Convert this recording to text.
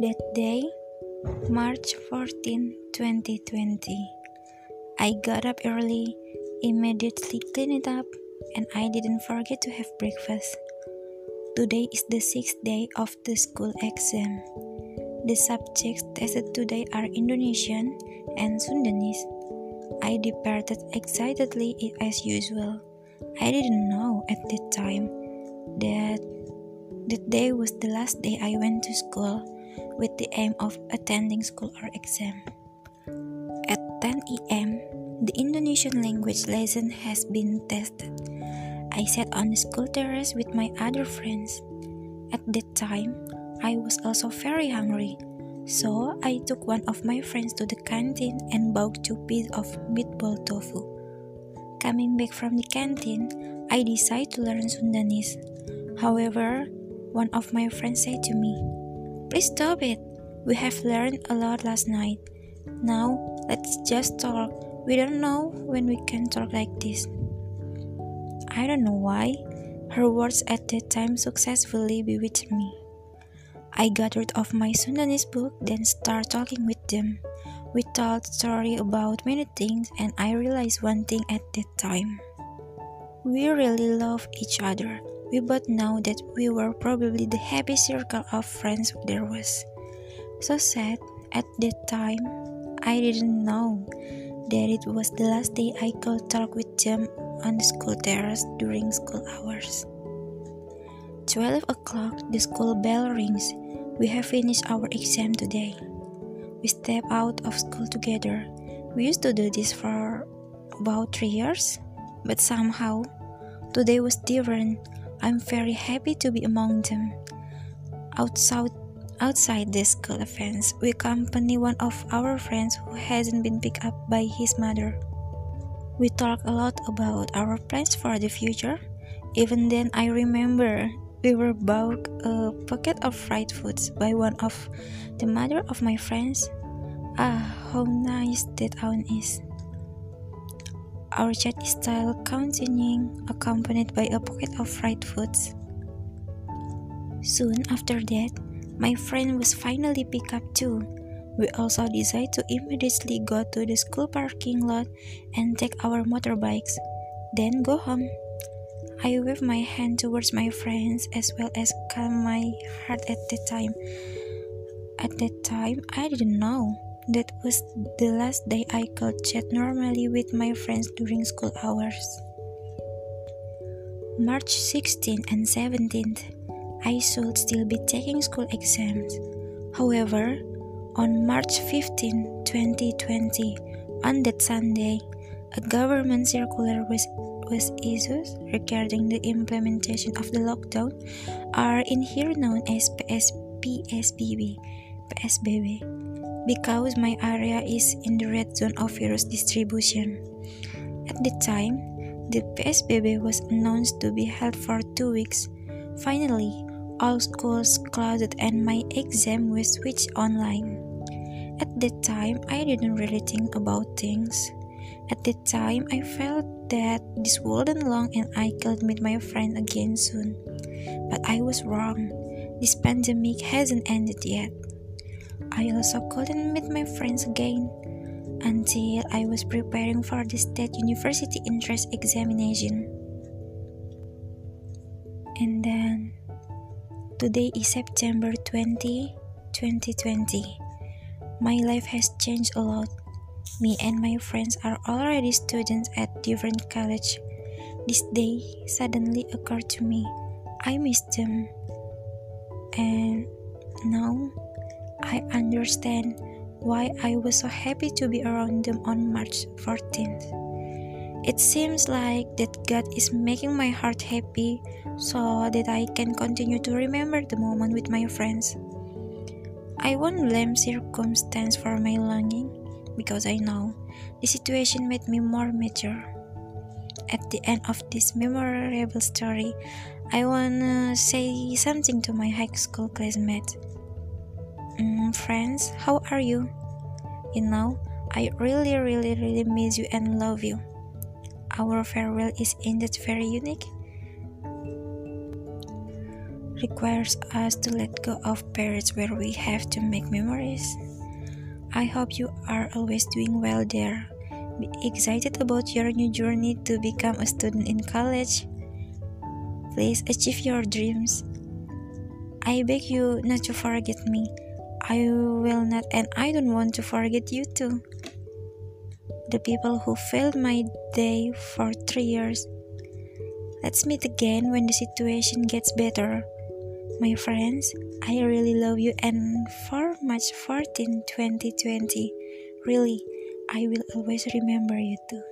That day, March 14, 2020, I got up early, immediately cleaned it up, and I didn't forget to have breakfast. Today is the sixth day of the school exam. The subjects tested today are Indonesian and Sundanese. I departed excitedly as usual. I didn't know at that time that that day was the last day I went to school with the aim of attending school or exam. At 10 a.m., the Indonesian language lesson has been tested. I sat on the school terrace with my other friends. At that time, I was also very hungry, so I took one of my friends to the canteen and bought two pieces of meatball tofu. Coming back from the canteen, I decided to learn Sundanese. However, one of my friends said to me, Please stop it. We have learned a lot last night. Now, let's just talk. We don't know when we can talk like this. I don't know why. Her words at that time successfully bewitched me. I got rid of my Sundanese book, then start talking with them. We told story about many things, and I realized one thing at that time. We really love each other. We both know that we were probably the happiest circle of friends there was. So sad, at that time, I didn't know that it was the last day I could talk with them on the school terrace during school hours. 12 o'clock, the school bell rings. We have finished our exam today. We step out of school together. We used to do this for about three years, but somehow today was different. I'm very happy to be among them. Outside, outside the school fence, we accompany one of our friends who hasn't been picked up by his mother. We talk a lot about our plans for the future. Even then, I remember we were bought a packet of fried foods by one of the mother of my friends. Ah, how nice that town is. Our chat still continuing, accompanied by a pocket of fried foods. Soon after that, my friend was finally picked up too. We also decided to immediately go to the school parking lot and take our motorbikes, then go home. I waved my hand towards my friends as well as calm my heart at the time. At that time, I didn't know that was the last day I could chat normally with my friends during school hours. March 16th and 17th, I should still be taking school exams. However, on March 15, 2020, on that Sunday, a government circular was, was issued regarding the implementation of the lockdown, are in here known as PS, PSBB, PSBB because my area is in the red zone of virus distribution. At the time, the PSBB was announced to be held for two weeks. Finally, all schools closed and my exam was switched online. At that time, I didn't really think about things. At that time, I felt that this wouldn't long and I could meet my friend again soon. But I was wrong. This pandemic hasn't ended yet. I also couldn't meet my friends again until I was preparing for the state university entrance examination. And then today is September 20, 2020. My life has changed a lot. Me and my friends are already students at different college. This day suddenly occurred to me. I miss them. And now I understand why I was so happy to be around them on March 14th. It seems like that God is making my heart happy so that I can continue to remember the moment with my friends. I won't blame circumstance for my longing because I know the situation made me more mature. At the end of this memorable story, I wanna say something to my high school classmates. Mm, friends, how are you? You know, I really, really, really miss you and love you. Our farewell is indeed very unique. requires us to let go of periods where we have to make memories. I hope you are always doing well there. Be excited about your new journey to become a student in college. Please achieve your dreams. I beg you not to forget me. I will not, and I don't want to forget you too. The people who failed my day for three years. Let's meet again when the situation gets better. My friends, I really love you and for March 14, 2020, really, I will always remember you too.